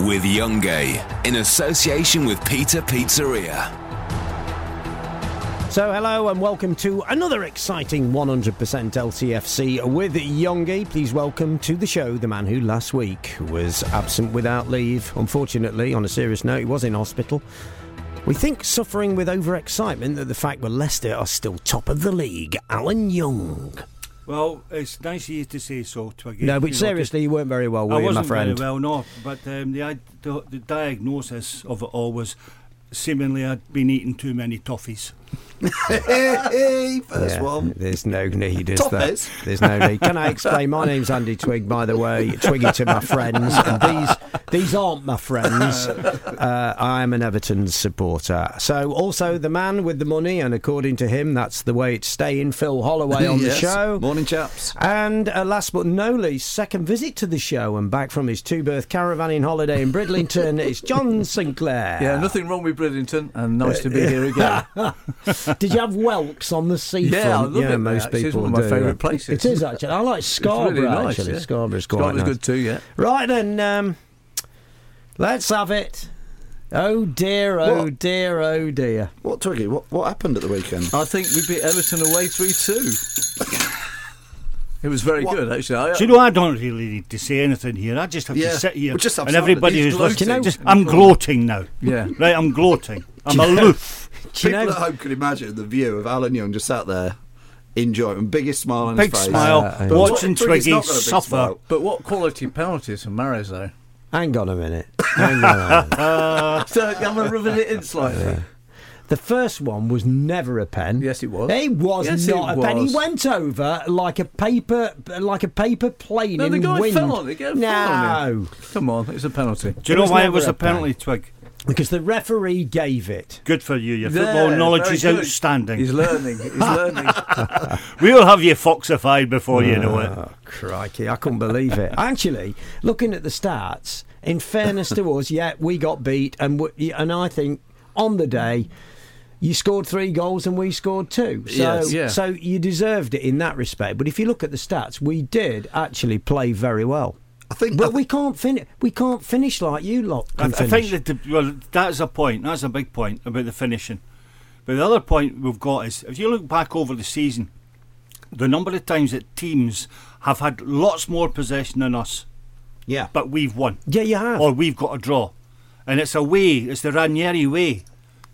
With Youngie. In association with Peter Pizzeria. So, hello and welcome to another exciting 100% LCFC with Youngie. Please welcome to the show the man who last week was absent without leave. Unfortunately, on a serious note, he was in hospital. We think suffering with overexcitement at the fact that Leicester are still top of the league. Alan Young. Well, it's nice of you to say so, Twiggy. No, but You know, seriously, you weren't very well, I were you, my wasn't friend? very well, no. But um, the, the the diagnosis of it all was seemingly I'd been eating too many toffees. Hey, first Yeah, one. There's no need, is Top there? is. There's no need. Can I explain? My name's Andy Twig, by the way. Twiggy to my friends. And these these aren't my friends. Uh, I am an Everton supporter. So also the man with the money, and according to him, that's the way it's staying. Phil Holloway on the show. Morning, chaps. And uh, last but no least, second visit to the show and back from his two-berth caravanning holiday in Bridlington, it's John Sinclair. Yeah, nothing wrong with Bridlington, and nice to be here again. Did you have whelks on the seafront? Yeah, I love yeah, it, mate, most actually. It's people one of my do. favourite places. It is actually. I like Scarborough. really nice, actually, yeah. Scarborough's quite Scarborough's nice. good too, yeah. Right then, um, let's have it. Oh dear, oh What? dear, oh dear. What, Twiggy? What, what happened at the weekend? I think we beat Everton away 3 2. It was very What? good, actually. I, Do you know, I don't really need to say anything here. I just have Yeah, to sit here we just and everybody who's listening. Just, I'm gloating now. Yeah. Right, I'm gloating. I'm aloof. Do you People know? at home can imagine the view of Alan Young just sat there, enjoying, biggest smile on Big his face. smile, Uh, But watching Twiggy's Twiggy not got a big suffer. smile. But what quality penalties from Mahrez, though? Hang on a minute. Hang on a minute. So I'm rubbing it in slightly. The first one was never a pen. Yes, it was. It was Yes, not it a pen. He was. went over like a paper, like a paper plane No, in the guy wind. fell on it. Get a foul on no. Come on, it's a penalty. Do you It know was why it was a a penalty, Twig? Because the referee gave it. Good for you. Your There, football knowledge is good. outstanding. He's learning. He's learning. We'll have you foxified before you know it. Oh, crikey, I couldn't believe it. Actually, looking at the stats, in fairness to us, yeah, we got beat, and we, and I think on the day. You scored three goals and we scored two. So, Yes, yeah. so you deserved it in that respect. But if you look at the stats, we did actually play very well. I think. But we can't finish. We can't finish like you lot I, I think that the, well, that's a point. That's a big point about the finishing. But the other point we've got is if you look back over the season, the number of times that teams have had lots more possession than us, yeah, but we've won, yeah, you have. or we've got a draw, and it's a way. It's the Ranieri way.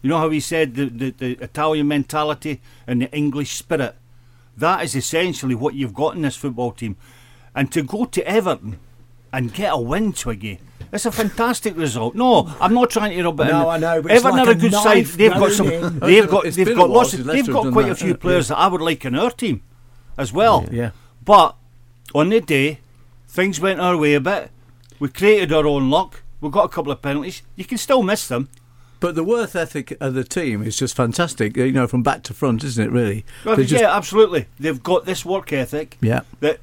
You know how he said the, the, the Italian mentality and the English spirit. That is essentially what you've got in this football team. And to go to Everton and get a win, Twiggy, it's a fantastic result. No, I'm not trying to rub it in. No, I know, but it's Everton like are a a good side. They've got some. in. They've got. It's They've got lots. Of, they've got done quite a few players that I would like in our team, as well. Yeah. But on the day, things went our way a bit. We created our own luck. We got a couple of penalties. You can still miss them. But the worth ethic of the team is just fantastic, you know, from back to front, isn't it, really? Well, yeah, just- absolutely. They've got this work ethic. Yeah. That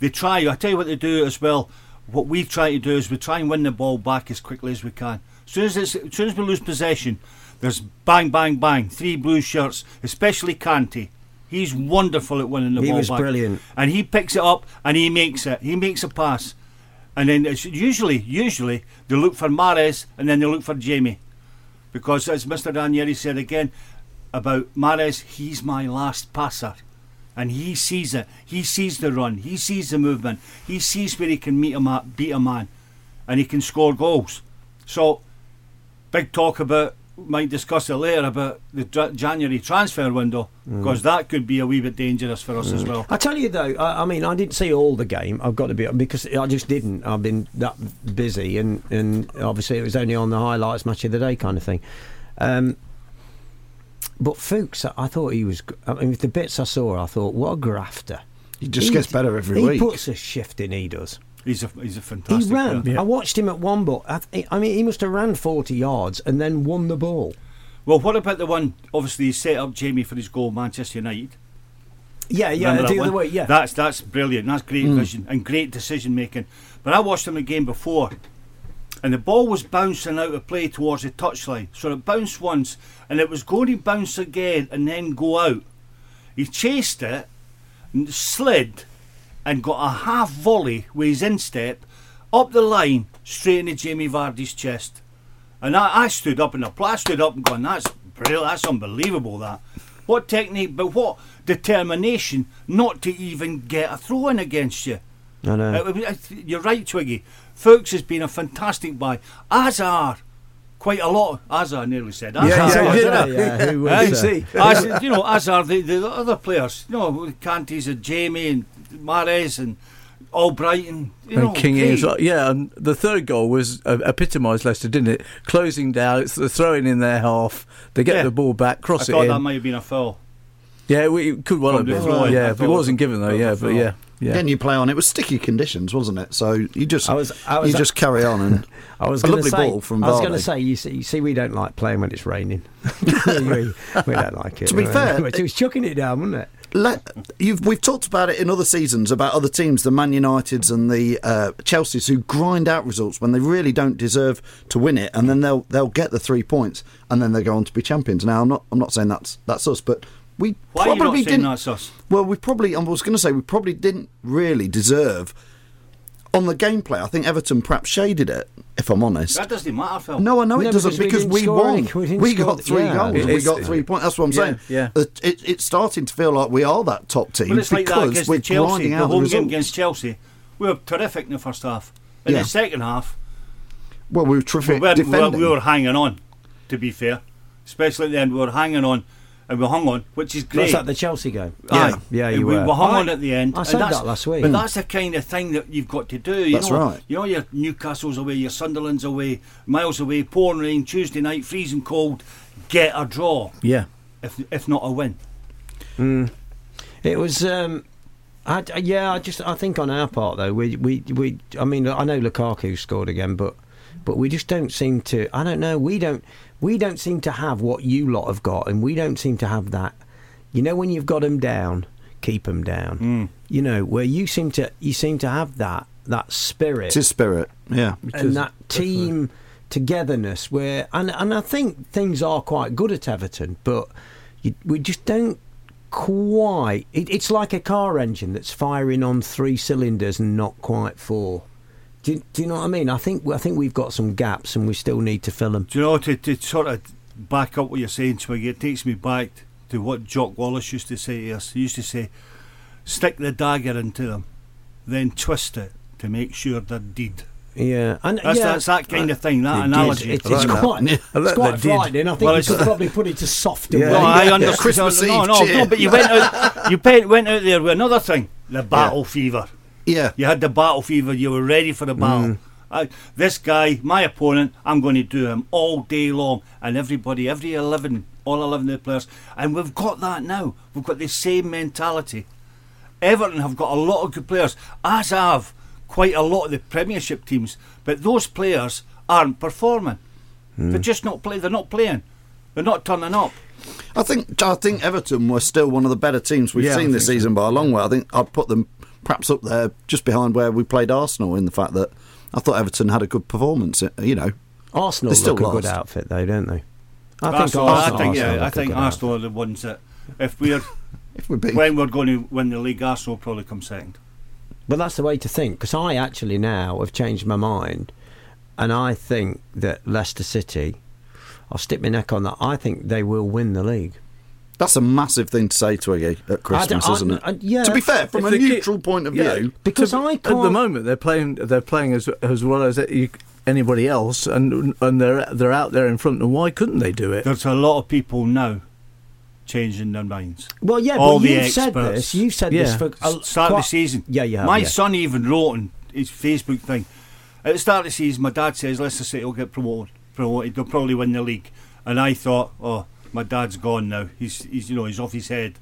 they try. I tell you what they do as well. What we try to do is we try and win the ball back as quickly as we can. As soon as it's, as soon as we lose possession, there's bang, bang, bang, three blue shirts. Especially Kanté. He's wonderful at winning the He ball was back. brilliant. And he picks it up and he makes it. He makes a pass. and then it's usually usually they look for Mahrez and then they look for Jamie, because as Mr. Ranieri said again about Mahrez, he's my last passer. And he sees it. He sees the run. He sees the movement. He sees where he can meet a man, beat a man, and he can score goals. So, big talk about. Might discuss it later about the dra- January transfer window because that could be a wee bit dangerous for us as well. I tell you though, I, I mean, I didn't see all the game. I've got to be because I just didn't. I've been that busy, and and obviously it was only on the highlights match of the day kind of thing. Um, but Fuchs, I thought he was. I mean, with the bits I saw, I thought, what a grafter. He just gets better every he week. He puts a shift in. He does. He's a he's a fantastic. He ran. player. I watched him at one ball. I, I mean, he must have ran forty yards and then won the ball. Well, what about the one? Obviously, he set up Jamie for his goal, Manchester United. Yeah, yeah, Remember the other way. Yeah, That's that's brilliant. That's great mm. vision and great decision making. But I watched him again before, and the ball was bouncing out of play towards the touchline. So it bounced once, and it was going to bounce again and then go out. He chased it, and slid, and got a half volley with his instep up the line straight into Jamie Vardy's chest. And I, I stood up and the I stood up and going, that's brilliant, that's unbelievable that. What technique, but what determination not to even get a throw in against you. I know. Uh, uh, You're right, Twiggy. Fuchs has been a fantastic buy, as are quite a lot. As I nearly said. As Yeah, are, yeah, yeah. yeah, who was, uh, see. as, you know, as are the, the other players. You know, Kantés and Jamie and Mahrez and Albrighton. You know, and King is like, yeah, and the third goal was uh, epitomised Leicester, didn't it? Closing down, it's the throwing in their half. They get Yeah. the ball back, I cross it thought in. that might have been a foul. yeah, we, it could well From have been. yeah, thought it wasn't given though. Yeah, but yeah, yeah. Again, you play on. It was sticky conditions, wasn't it? So you just I was- I was- you just carry on and I was a going lovely to say, ball from I was going to say, you see, you see, we don't like playing when it's raining. we, we don't like it. To be fair, it was chucking it down, wasn't it? Let, you've, we've talked about it in other seasons about other teams, the Man Uniteds and the uh, Chelsea's, who grind out results when they really don't deserve to win it, and then they'll they'll get the three points, and then they go on to be champions. Now, I'm not I'm not saying that's that's us, but we Why are you probably not didn't. that's us? Well, we probably I was going to say we probably didn't really deserve on the gameplay. I think Everton perhaps shaded it, if I'm honest. That doesn't matter, Phil. No, I know No, it doesn't because we because didn't we, won. We We, didn't score got three yeah. goals. It- we it's- got three points. That's what I'm Yeah, saying. yeah. It, it, it's starting to feel like we are that top team Well, it's like that against we're Chelsea, grinding the out the home game against Chelsea. We were terrific in the first half. In Yeah. the second half, Well, we were terrific we, were, defending. we were hanging on, to be fair. Especially at the end, we were hanging on and we hung on, which is great. That's at the Chelsea game. Yeah. yeah, you we were. were hung I- on at the end. I said that's- that last week. But that's the kind of thing that you've got to do. You That's know, right. You know, your Newcastle's away, your Sunderland's away, miles away, pouring rain, Tuesday night, freezing cold. Get a draw, yeah. if if not a win. It was. Um, I, yeah, I just I think on our part though we we we I mean I know Lukaku scored again, but but we just don't seem to. I don't know. We don't we don't seem to have what you lot have got, and we don't seem to have that. You know, when you've got them down, keep them down. You know, where you seem to you seem to have that that spirit It's a spirit. Yeah. and that team togetherness where and and I think things are quite good at Everton, but you, we just don't quite. It, it's like a car engine that's firing on three cylinders and not quite four. Do you, do you know what I mean? I think I think we've got some gaps and we still need to fill them. Do you know to, to sort of back up what you're saying, Twiggy? It takes me back to what Jock Wallace used to say to us. He used to say, "Stick the dagger into them, then twist it to make sure they're dead." Yeah, and That's, yeah, that's that kind of thing. That It is. analogy. It's, I like it's that. quite, Yeah. it's I quite that did. frightening. I think Well, you could probably put it to soft. Yeah. way. No, I understand. Christmas no, Eve no, cheer. no, but you went out. You pe- went out there with another thing: the battle fever. Yeah. You had the battle fever. You were ready for the battle. Mm. I, this guy, my opponent, I'm going to do him all day long, and everybody, every eleven, all eleven of the players, and we've got that now. We've got the same mentality. Everton have got a lot of good players, as have quite a lot of the Premiership teams, but those players aren't performing. Hmm. They're just not play. They're not playing. They're not turning up. I think I think Everton were still one of the better teams we've Yeah, seen this think so. season by a long way. I think I'd put them perhaps up there just behind where we played Arsenal in the fact that I thought Everton had a good performance. You know, Arsenal They still look a good outfit though, don't they? I think Arsenal, think I Arsenal, think, yeah, look I a think Arsenal are the ones that, if we're if we're being when we're going to win the league, Arsenal will probably come second. But that's the way to think because I actually now have changed my mind, and I think that Leicester City. I'll stick my neck on that. I think they will win the league. That's a massive thing to say, to Twiggy, at Christmas, I- isn't it? I- yeah. To be fair, from If a they keep- neutral point of Yeah. view, Because So, I At the moment, they're playing. They're playing as as well as you, anybody else, and and they're they're out there in front. And why couldn't they do it? There's a lot of people now changing their minds. Well, yeah, All but the you've said this. You've said this for a, start of the season. Yeah, you have. My yeah. son even wrote on his Facebook thing. At the start of the season, my dad says Leicester City will get promoted. Promoted, they'll probably win the league. And I thought, oh, my dad's gone now. He's, he's, you know, he's off his head.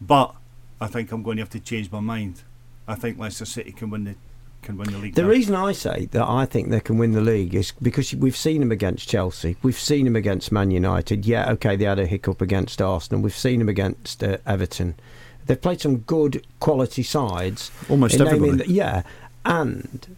But I think I'm going to have to change my mind. I think Leicester City can win the can win the league. The now. reason I say that I think they can win the league is because we've seen them against Chelsea, we've seen them against Man United. Yeah, okay, they had a hiccup against Arsenal. We've seen them against uh, Everton. They've played some good quality sides. Almost in naming everybody. the- yeah, and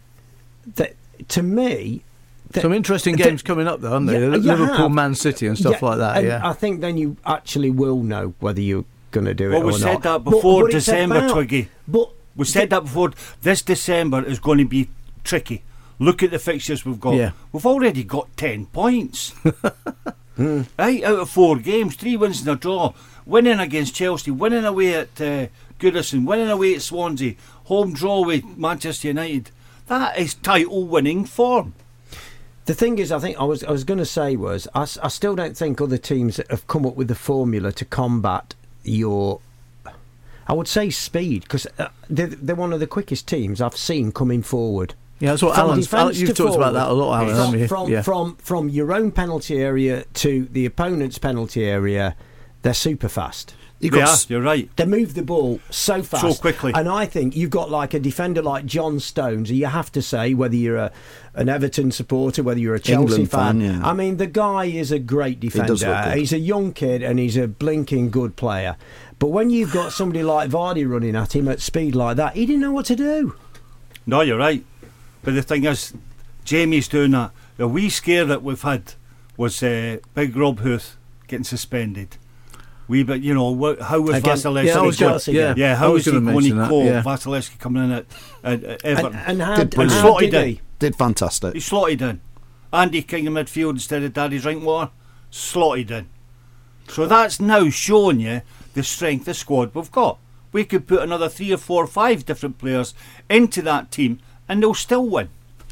that to me, that- Some interesting that- games coming up, though, aren't they? Yeah, Liverpool. Man City, and stuff Yeah, like that. Yeah. I think then you actually will know whether you're going to do it Well, or we not. said that before but it's December, about- Twiggy. But We said that before. This December is going to be tricky. Look at the fixtures we've got. Yeah. We've already got 10 points. Hmm. Right, out of four games, three wins and a draw. Winning against Chelsea, winning away at uh, Goodison, winning away at Swansea, home draw with Manchester United. That is title winning form. The thing is, I think I was I was going to say was I still don't think other teams have come up with the formula to combat your. I would say speed because uh, they're, they're one of the quickest teams I've seen coming forward. Yeah, that's what From Alan's. Alan, you've talked about that a lot, Alan, From, you? from, yeah. from from your own penalty area to the opponent's penalty area, they're super fast. You Yeah, got s- you're right. They move the ball so fast, so quickly. and I think you've got like a defender like John Stones. You have to say whether you're a, an Everton supporter, whether you're a Chelsea England fan, yeah. I mean, the guy is a great does defender. look good. He's a young kid and he's a blinking good player. But when you've got somebody like Vardy running at him at speed like that, he didn't know what to do. No, you're right. But the thing is, Jamie's doing that. The wee scare that we've had was uh, Big Rob Huth getting suspended. We, but you know, wha- how was Again- Wasilewski? yeah, I was going- Chelsea yeah, game. yeah, I how was he gonna going to mention that, cope? yeah. Wasilewski coming in at, at, at Everton. and how, Did and how Slotted did it. he? did fantastic. he slotted in. Andy King in midfield instead of Danny Drinkwater, slotted in. So that's now showing you the strength of the squad we've got. We could put another three or four or five different players into that team and they'll still win.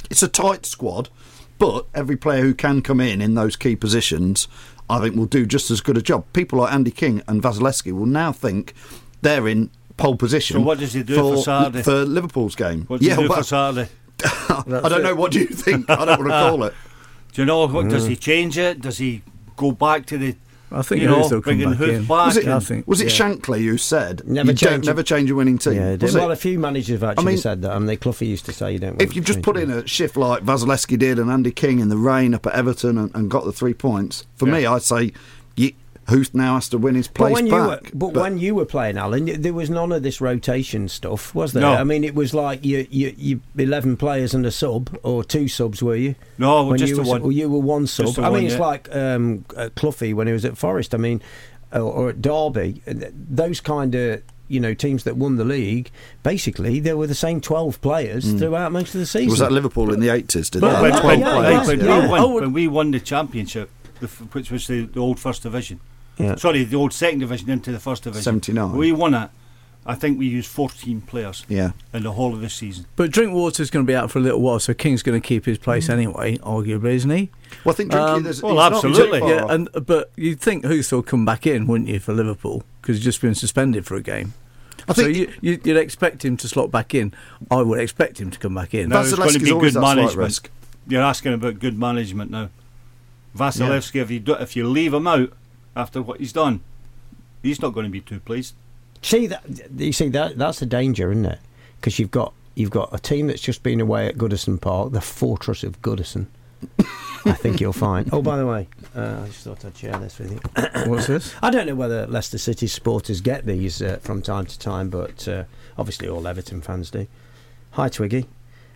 It's a tight squad, but every player who can come in in those key positions, I think, will do just as good a job. People like Andy King and Wasilewski will now think they're in pole position. So what does he do for Saturday? for Liverpool's game? What do yeah, you do well, for Saturday? I don't know. What do you think? I don't want to call it. Do you know what? Mm. Does he change it? Does he go back to the? I think you Huth know, will come bringing back in. back. Was it, I think, was it yeah. Shankly who said Never you don't change a- never change a winning team? Yeah, Was did. it? well, a few managers have actually mean- said that. I mean, Cloughy used to say you don't. if you to just put in a shift like Wasilewski did and Andy King in the rain up at Everton and, and got the three points, for me, I'd say you, Huth now has to win his But place when you were, back. but, when you were playing, Alan, there was none of this rotation stuff, was there? No. I mean, it was like you, you, you eleven players and a sub, or two subs, were you? No, when just you the one. Well, you were one sub. I mean, one, it's yeah. like um, uh, Cloughy when he was at Forest. I mean, or, or at Derby. uh, Those kind of you know teams that won the league. Basically, there were the same twelve players throughout most of the season. was that Liverpool in the eighties? Did But they? Yeah, yeah, yeah, would- when we won the championship, the, which was the, the old first division. Yeah. Sorry, the old second division into the first division. 79. We won it. I think we used 14 players Yeah. in the whole of the season. But Drinkwater's going to be out for a little while, so King's going to keep his place anyway, arguably, isn't he? Well, I think Drinky, Um, there's, well, absolutely. Yeah, and but you'd think Huth will come back in, wouldn't you, for Liverpool? Because he's just been suspended for a game. I so think you, you, you'd expect him to slot back in. I would expect him to come back in. No, it's going to Wasilewski's be good that management. risk. You're asking about good management now. Wasilewski, if you do, if you leave him out after what he's done, he's not going to be too pleased. See that you see that that's the danger, isn't it? Because you've got you've got a team that's just been away at Goodison Park, the fortress of Goodison. I think you'll find. Oh, by the way, uh, I just thought I'd share this with you. What's this? I don't know whether Leicester City supporters get these uh, from time to time, but uh, obviously all Everton fans do. Hi, Twiggy,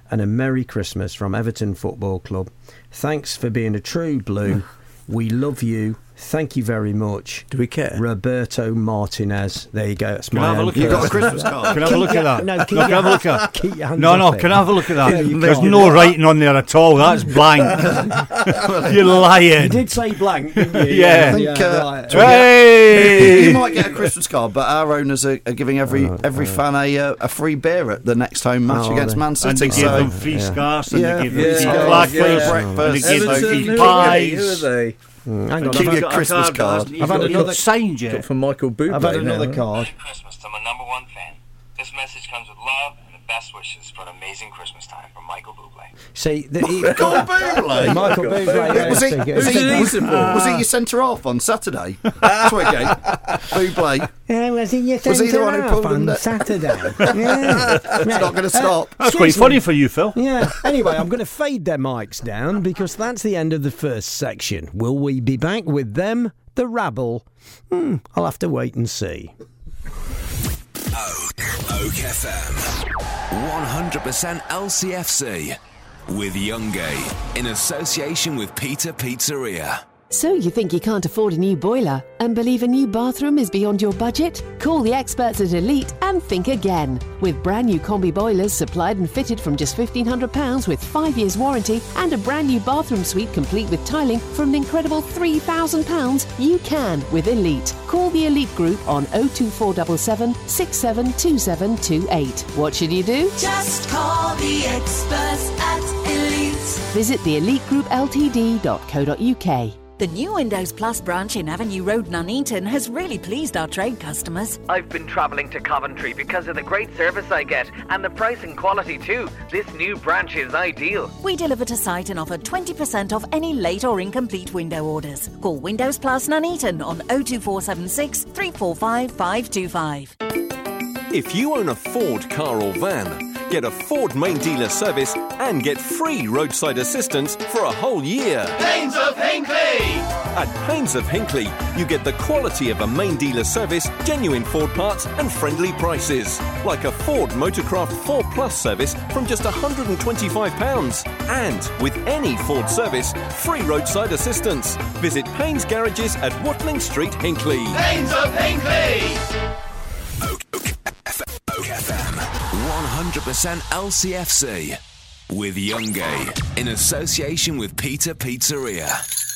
and a Merry Christmas from Everton Football Club. Thanks for being a true blue. we love you. Thank you very much. Do we care? Roberto Martinez. There you go. That's Can my I have a look at You got a that? Christmas card? Can I have a look at that? No, keep can I have a look at keep your hands No, no, can I have a look at that? Yeah, There's no writing on there at all. That's blank. You're lying. You did say blank, didn't you? Yeah. I think, uh, right. Hey! You might get a Christmas card, but our owners are, are giving every every fan a uh, a free beer at the next home match Oh, against they- Man and City. they gave so them free scarves and they gave them free black Breakfast. and they gave them free who are they? pies. Who are they? Mm, hang on, Keep I've your had, got a Christmas card, card. I've You've had got- another- not signed yet. Got from Michael Bublé. I've had another haven't card. Merry Christmas to my number one fan. This message comes with love and the best wishes for an amazing Christmas time from Michael Bublé. See, the, he, Michael Bublé. Michael Bublé. Was he, was, it's he, was, support? was he your centre half on Saturday? Twigate. Bublé. Yeah, was he your Was he the one who centre pulled half him on? Saturday? yeah. It's not going to stop. That's quite funny for you, Phil. Yeah. Anyway, I'm going to fade their mics down because that's the end of the first section. Will we be back with them, the rabble? Hmm, I'll have to wait and see. Oak FM. 100% LCFC. With Youngie. In association with Peter Pizzeria. So you think you can't afford a new boiler and believe a new bathroom is beyond your budget? Call the experts at Elite and think again. With brand new combi boilers supplied and fitted from just £1,500 with 5 years warranty and a brand new bathroom suite complete with tiling from an incredible £3,000, you can with Elite. Call the Elite Group on 02477 672728. What should you do? Just call the experts at Elite. Visit theelitegroupLtd.co.uk. The new Windows Plus branch in Avenue Road, Nuneaton has really pleased our trade customers. I've been travelling to Coventry because of the great service I get and the price and quality too. This new branch is ideal. We deliver to site and offer 20% off any late or incomplete window orders. Call Windows Plus Nuneaton on 02476 345 525. If you own a Ford car or van, get a Ford main dealer service and get free roadside assistance for a whole year. Pains of Hinckley! At Pains of Hinckley, you get the quality of a main dealer service, genuine Ford parts, and friendly prices. Like a Ford Motorcraft 4 Plus service from just £125. And with any Ford service, free roadside assistance. Visit Pains Garages at Watling Street, Hinckley. Pains of Hinckley! 100% LCFC. With Youngie. In association with Peter Pizzeria.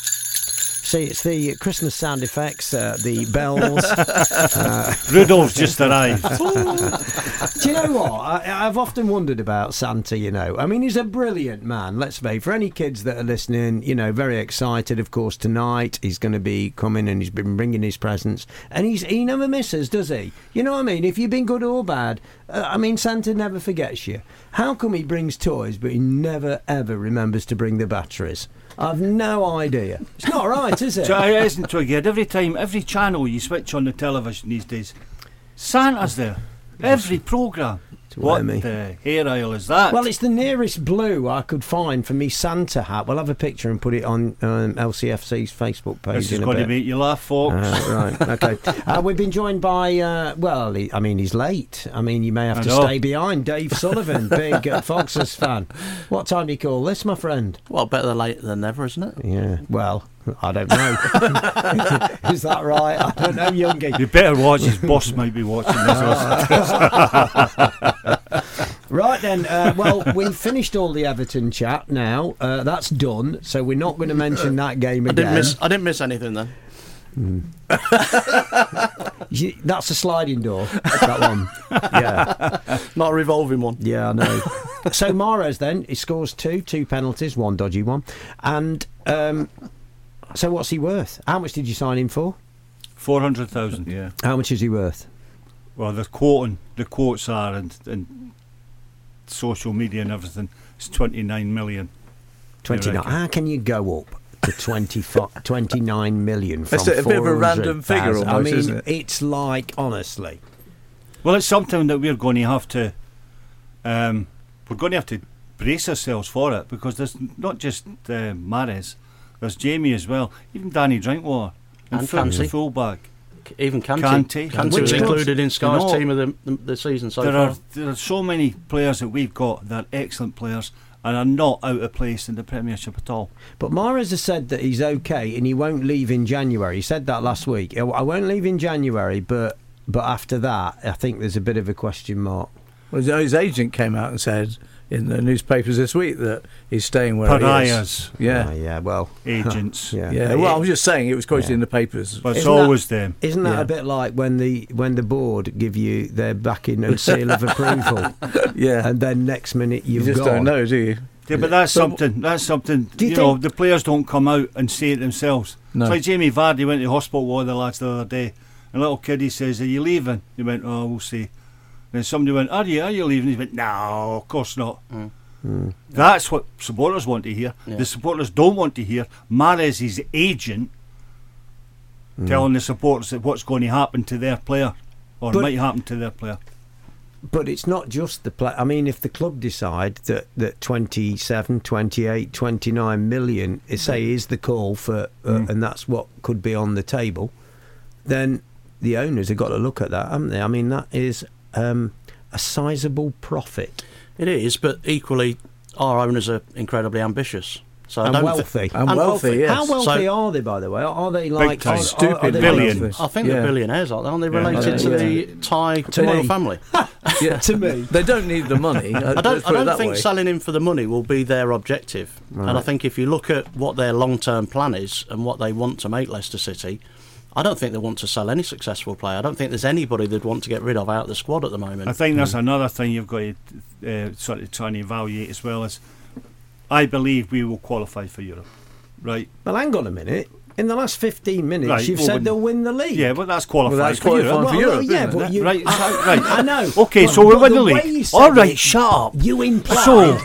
See, it's the Christmas sound effects, uh, the bells. uh, Rudolph's just arrived. Do you know what? I, I've often wondered about Santa, you know. I mean, he's a brilliant man, let's say. For any kids that are listening, you know, very excited, of course, tonight. He's going to be coming and he's been bringing his presents. And he's he never misses, does he? You know what I mean? If you've been good or bad, uh, I mean, Santa never forgets you. How come he brings toys, but he never, ever remembers to bring the batteries? I've no idea. It's not right, is it? Uh, it isn't Twiggy. Every time, every channel you switch on the television these days, Santa's there. Every programme. What me. the hair oil is that? Well, it's the nearest blue I could find for me Santa hat. We'll have a picture and put it on um, LCFC's Facebook page. this is in a going to bit. make you laugh, folks. Uh, right, okay. Uh, we've been joined by, uh, well, he, I mean, he's late. I mean, you may have I to know. stay behind. Dave Sullivan, big uh, Foxes fan. What time do you call this, my friend? Well, better late than never, isn't it? Yeah, well, I don't know. is that right? I don't know, Youngie. You better watch. His boss might be watching this. Right then, uh, well, we've finished all the Everton chat now. Uh, that's done, so we're not going to mention that game I again. didn't miss. I didn't miss anything then. You- That's a sliding door. That one. Yeah. Not a revolving one. Yeah, I know. so Mahrez then he scores two, two penalties, one dodgy one, and um, so what's he worth? How much did you sign him for? Four hundred thousand. Yeah. How much is he worth? Well, the quoting, the quotes are, and, and social media and everything, it's twenty nine million. Twenty nine. How can you go up? To 20, 29 million from That's a bit of a random figure 400,000? I mean, isn't it? it's like honestly. Well, it's something that we're going to have to. Um, we're going to have to brace ourselves for it because there's not just uh, Mahrez, there's Jamie as well, even Danny Drinkwater And full, Kanté. fullback. Even Kante. Kante. Kante was included in Sky's You know, team of the, the, the season so there far. are there are so many players that we've got that are excellent players, and are not out of place in the Premiership at all. But Mahrez has said that he's okay and he won't leave in January. He said that last week. I won't leave in January, but but after that, I think there's a bit of a question mark. Well, his- his agent came out and said in the newspapers this week that he's staying where Pariahs. he is. Yeah. Ah, yeah, well, Agents. yeah. Yeah, well, I was just saying it was quoted Yeah. in the papers. But it's Isn't that- always them. Isn't that Yeah. a bit like when the when the board give you their backing and seal of approval, yeah, and then next minute you you've just gone? don't know, do you? Yeah, but that's So- something. That's something. Do you You, know, the players don't come out and say it themselves. No. It's like Jamie Vardy went to hospital with one of the lads the other day, and a little kid he says, "Are you leaving?" He went, "Oh, we'll see." Then somebody went, "Are you? Are you leaving?" He went, "No, of course not." That's what supporters want to hear. Yeah. The supporters don't want to hear Mahrez' agent telling the supporters that what's going to happen to their player or But- might happen to their player. But it's not just the play. I mean, if the club decide that, that 27, 28, 29 million, is, say, is the call for, uh, Mm. and that's what could be on the table, then the owners have got to look at that, haven't they? I mean, that is um, a sizable profit It is, but equally, our owners are incredibly ambitious. So and don't thi- wealthy. And wealthy, yes. How wealthy So- are they, by the way? Are they like time. are- are- are Stupid they billions. wealthy? I think Yeah. they're billionaires, aren't they? Aren't they Yeah. related Uh, to yeah. the Thai To royal me. family? Yeah, to me. They don't need the money. I don't, I Let's put it don't think way. selling him for the money will be their objective. And I think if you look at what their long term plan is and what they want to make Leicester City, I don't think they want to sell any successful player. I don't think there's anybody they'd want to get rid of out of the squad at the moment. I think that's another thing you've got to uh, sort of try and evaluate as well as I believe we will qualify for Europe, right? Well, hang on a minute. In the last 15 minutes, Right, you've well, said when- they'll win the league. Yeah, but that's qualifying Well, that's for Europe. qualifying for Well, Europe, yeah, but you, Right, I, right. I know. Okay, But- so we but win the way league. All right, it, shut up. You implied. So,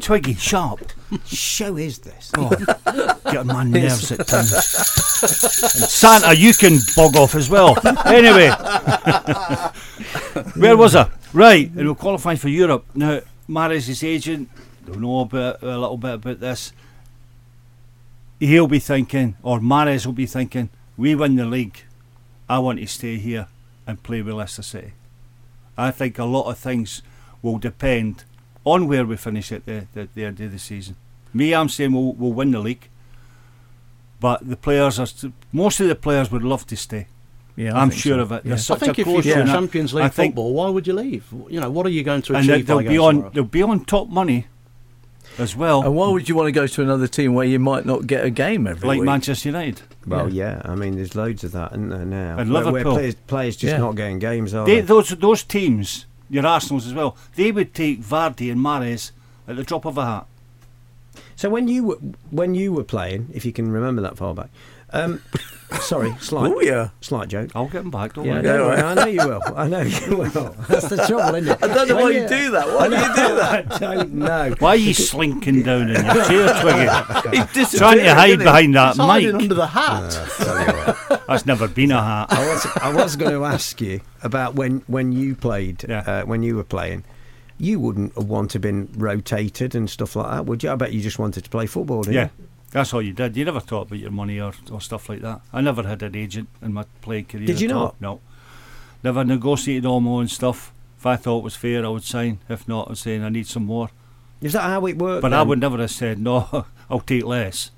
Twiggy, sharp. show is this? Oh, get my nerves at times. And Santa, you can bog off as well. Anyway, where was I? Right, and we're qualifying for Europe. Now, Mahrez' agent, don't know a, a little bit about this. He'll be thinking, or Mahrez will be thinking, we win the league. I want to stay here and play with Leicester City. I think a lot of things will depend on where we finish at the, the, the end of the season. Me, I'm saying we'll, we'll win the league, but the players are most of the players would love to stay. Yeah, I I'm sure so. of it. Yeah. There's I such think a if you close play unit. Champions League I think, football, why would you leave? You know, what are you going to achieve? and achieve they, by will be on. somewhere? They'll be on top money as well, And why would you want to go to another team where you might not get a game every like week? Manchester United. Well, yeah. I mean, there's loads of that, isn't there now? And Where- where Liverpool. players, players just Yeah. not getting games, are They, they? those those teams, your Arsenal's as well. They would take Vardy and Mahrez at the drop of a hat. So when you were when you were playing, if you can remember that far back, um, sorry, slight, Oh, yeah. slight joke. I'll get them back. Don't Yeah, worry. don't worry, I know you will. I know you will. That's the trouble, isn't it? I don't know When why you do that. Why do you do that? I don't know. Why are you slinking down in your chair, Twiggy? He Trying to hide behind that It's hiding mic. under the hat. That's never been a hat. I was I was going to ask you about when when you played Yeah. uh, when you were playing. You wouldn't want to have been rotated and stuff like that, would you? I bet you just wanted to play football, didn't Yeah, you? That's all you did. You never thought about your money or, or stuff like that. I never had an agent in my playing career. Did you not? No. Never negotiated all my own stuff. If I thought it was fair, I would sign. If not, I'd say I need some more. Is that how it worked? But I would never have said no. I'll take less.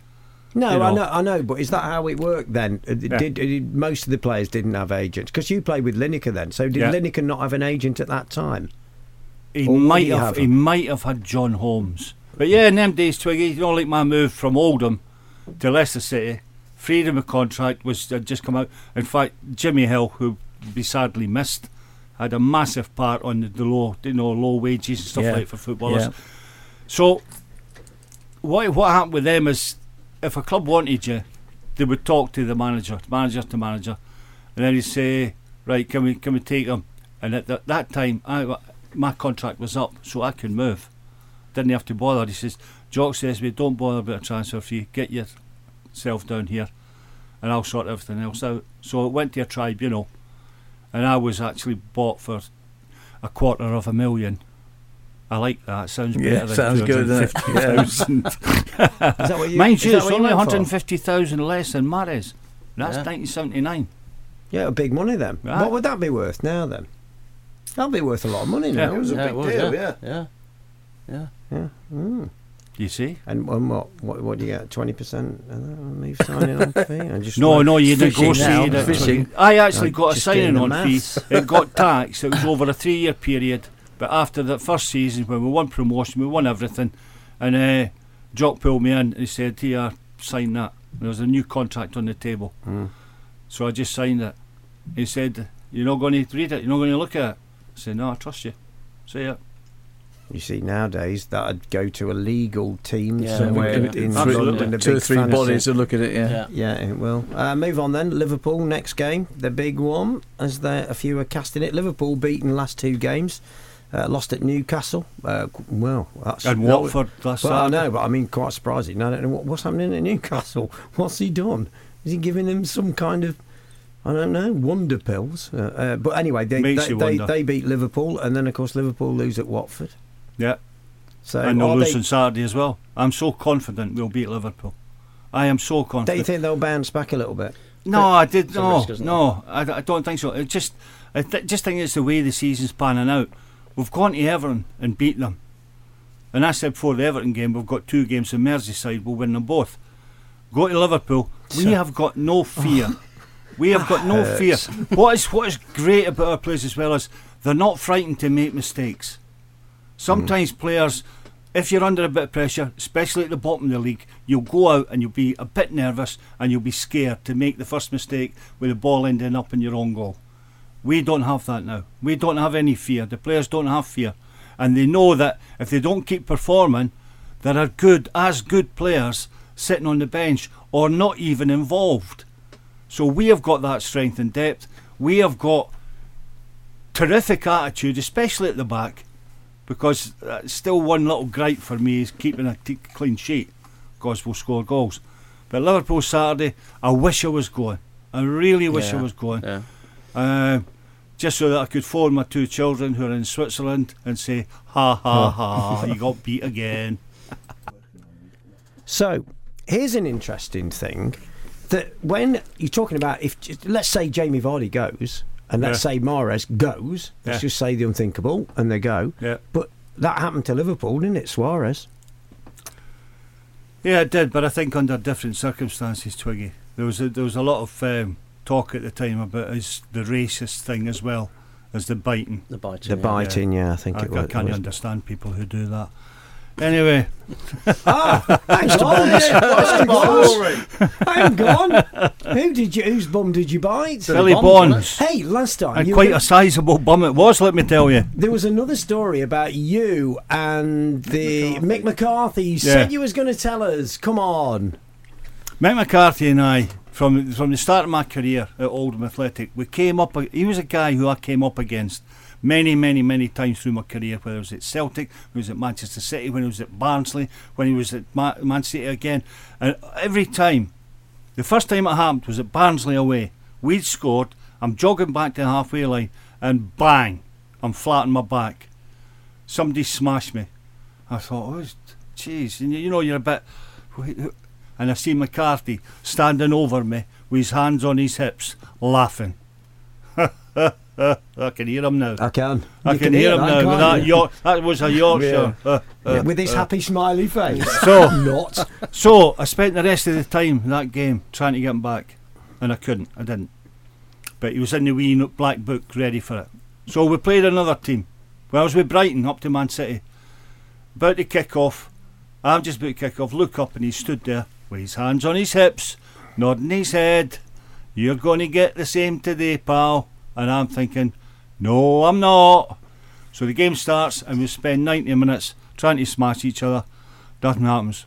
No, you I know. know, I know, but is that how it worked then? Uh, Yeah. Did, did most of the players didn't have agents? Because you played with Lineker then, so did Yeah. Lineker not have an agent at that time? He Or might he have, have He might have had Jon Holmes. But yeah, in them days, Twiggy, you know, like my move from Oldham to Leicester City, freedom of contract was had just come out. In fact, Jimmy Hill, who be sadly missed, had a massive part on the, the low, you know, low wages and stuff Yeah. like for footballers. Yeah. So, what what happened with them is, if a club wanted you, they would talk to the manager, manager to manager, and then he'd say, "Right, can we can we take him?" And at that, that time, I, my contract was up, so I could move. Didn't have to bother. He says, "Jock says we don't bother about a transfer fee. Get yourself down here, and I'll sort everything else out." So it went to a tribunal, and I was actually bought for a quarter of a million. I like that. Sounds Yeah, better than sounds good, doesn't 250,000. Is that what you- Mind is you, it's only 150,000 less than Mahrez. That's Yeah. 1979. Yeah, big money then. Right. What would that be worth now then? That'll be worth a lot of money now. Yeah, it was a yeah, big was, deal, yeah. yeah. yeah. Yeah. Yeah. Mm. You see? And, and what, what what do you get? Twenty percent on me signing on fee? And just No, no, you negotiated it. I actually I'm got a signing on fee. It got taxed. It was over a three year period. But after the first season, when we won promotion, we won everything. And uh, Jock pulled me in and he said, Here, sign that. There was a new contract on the table. Mm. So I just signed it. He said, You're not going to read it, you're not going to look at it. I said, No, I trust you. Say it. You see, nowadays that'd go to a legal team Yeah, somewhere yeah. in Absolutely. London. a Two or three fantasy. bodies are looking at it, yeah. yeah, it will. Uh, move on then. Liverpool next game, the big one, as there a few are casting it. Liverpool beaten last two games. Uh, lost at Newcastle. Uh, well, that's And Watford last Well, I know, but I mean, quite surprising. I don't know what, what's happening at Newcastle. What's he done? Is he giving them some kind of I don't know, wonder pills. Uh, uh, but anyway, they they, they, they beat Liverpool, and then of course Liverpool lose at Watford. Yeah. So and they'll lose they- on Saturday as well. I'm so confident we'll beat Liverpool. I am so confident. Do you think they'll bounce back a little bit? No, I did no, risk, no. I, I don't think so. It just, I th- just think it's the way the season's panning out. We've gone to Everton and beat them, and I said before the Everton game, we've got two games in Merseyside. We'll win them both. Go to Liverpool. We So- have got no fear. we have got no fear. What is what is great about our players as well is they're not frightened to make mistakes. Sometimes mm-hmm. players, if you're under a bit of pressure, especially at the bottom of the league, you'll go out and you'll be a bit nervous and you'll be scared to make the first mistake with the ball ending up in your own goal. We don't have that now. We don't have any fear. The players don't have fear. And they know that if they don't keep performing, there are good, as good players sitting on the bench or not even involved. So we have got that strength and depth. We have got terrific attitude, especially at the back, because uh, still one little gripe for me is keeping a t- clean sheet, because we'll score goals. But Liverpool Saturday, I wish I was going. I really wish I was going. yeah. Uh, just so that I could phone my two children who are in Switzerland and say, ha ha ha, you got beat again. So here's an interesting thing that when you're talking about if let's say Jamie Vardy goes and let's Yeah. say Mahrez goes, let's Yeah. just say the unthinkable and they go. Yeah. But that happened to Liverpool, didn't it, Suarez? Yeah, it did, but I think under different circumstances, Twiggy. There was a, there was a lot of um, talk at the time about his, the racist thing as well as the biting. The biting. The biting, yeah, I think I, it I can't was- understand people who do that. Anyway, Hang on, hang on. Hang on. Who did you? Whose bum did you bite? Billy Bonds. Hey, last time and you quite were- a sizable bum it was, let me tell you. There was another story about you and the Mick McCarthy. You Yeah. said you was going to tell us. Come on. Mick McCarthy and I, from from the start of my career at Oldham Athletic, we came up. He was a guy who I came up against many, many, many times through my career. Whether it was at Celtic, when he was at Manchester City, when he was at Barnsley, when he was at Ma- Man City again, and every time, the first time it happened was at Barnsley away. We'd scored. I'm jogging back to the halfway line, and bang, I'm flat on my back. Somebody smashed me. I thought, oh, jeez, you know you're a bit. And I see McCarthy standing over me with his hands on his hips, laughing. I can hear him now. I can. I You can, hear him now. With that. York, that was a Yorkshire. Yeah. Uh, Yeah, uh, with his uh. happy smiley face. So not. So I spent the rest of the time in that game trying to get him back, and I couldn't. I didn't. But he was in the wee black book, ready for it. So we played another team. Well, I was with Brighton up to Man City. About to kick off. I'm just about to kick off. Look up, and he stood there with his hands on his hips, nodding his head. You're going to get the same today, pal. And I'm thinking, no, I'm not. So the game starts, and we spend 90 minutes trying to smash each other. Nothing happens.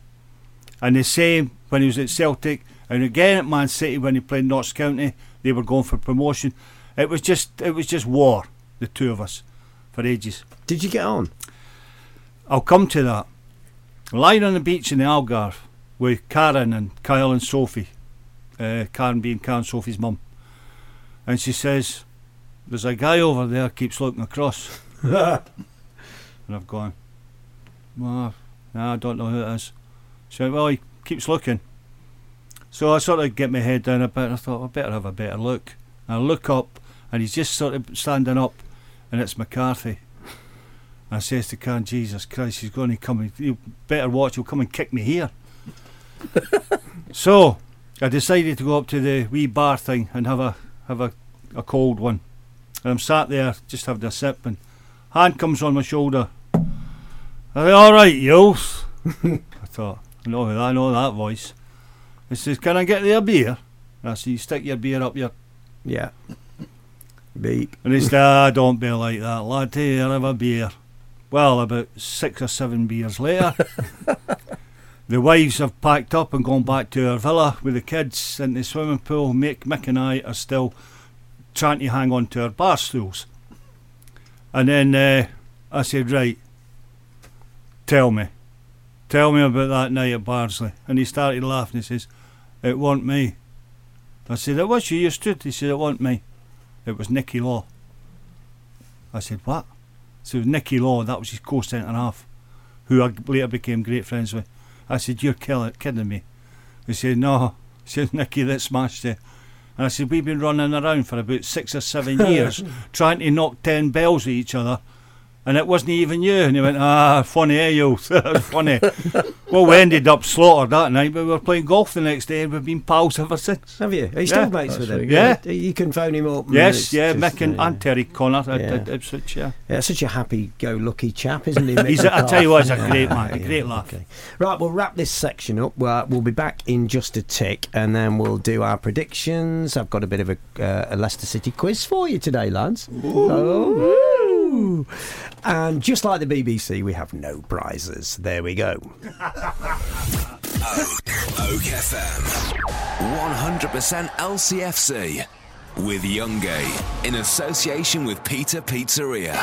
And the same when he was at Celtic, and again at Man City when he played Notts County, they were going for promotion. It was just, it was just war, the two of us, for ages. Did you get on? I'll come to that. Lying on the beach in the Algarve with Karen and Kyle and Sophie, uh, Karen being Karen Sophie's mum, and she says, "There's a guy over there keeps looking across," and I've gone, "Well, nah, I don't know who it is." She went, "Well, he keeps looking." So I sort of get my head down a bit. And I thought I better have a better look. And I look up, and he's just sort of standing up, and it's McCarthy. I says to Karen, Jesus Christ, he's going to come. and- You better watch. He'll come and kick me here. so I decided to go up to the wee bar thing and have a have a, a cold one. And I'm sat there just having a sip, and hand comes on my shoulder. Are they all right, youth? I thought, I know, I know that voice. He says, "Can I get a beer?" And I said, "You stick your beer up your Yeah. Beep. and he said, ah, don't be like that, lad. Here, have a beer. Well, about six or seven beers later, the wives have packed up and gone back to our villa with the kids in the swimming pool. Mick, Mick and I are still trying to hang on to our bar stools. And then uh, I said, right, tell me. Tell me about that night at Barnsley. And he started laughing. He says, it wasn't me. I said, it was you, you stood. He said, it wasn't me. It was Nicky Law. I said, what? So it was Nicky Law, that was his co-centre half, who I later became great friends with. I said, you're kidding me. He said, no. He said, Nicky, that smashed you. And I said, we've been running around for about six or seven years trying to knock ten bells at each other. And it wasn't even you. And he went, ah, funny, eh, you? that funny. well, we ended up slaughtered that night, but we were playing golf the next day and we've been pals ever since. Have you? Are you still Yeah. mates with him? Yeah. You can phone him up. Yes, yeah, just, Mick and, uh, and Terry Connor at, yeah. at Ipswich, yeah. Yeah, such a happy-go-lucky chap, isn't he? Mick He's a- I tell you what, he's a great man, a yeah, great laugh. okay. Right, we'll wrap this section up. Well, we'll be back in just a tick, and then we'll do our predictions. I've got a bit of a, uh, a Leicester City quiz for you today, lads. Oh. And just like the BBC, we have no prizes. There we go. Oak FM. 100% LCFC. With Youngie. In association with Peter Pizzeria.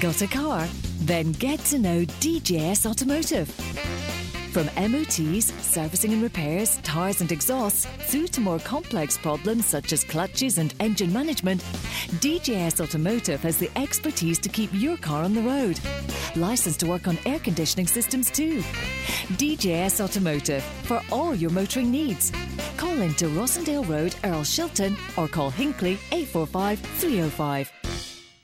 Got a car? Then get to know DJS Automotive. From MOTs, servicing and repairs, tyres and exhausts, through to more complex problems such as clutches and engine management, DJS Automotive has the expertise to keep your car on the road. Licensed to work on air conditioning systems too. DJS Automotive for all your motoring needs. Call into Rossendale Road, Earl Shilton, or call Hinckley 845 305.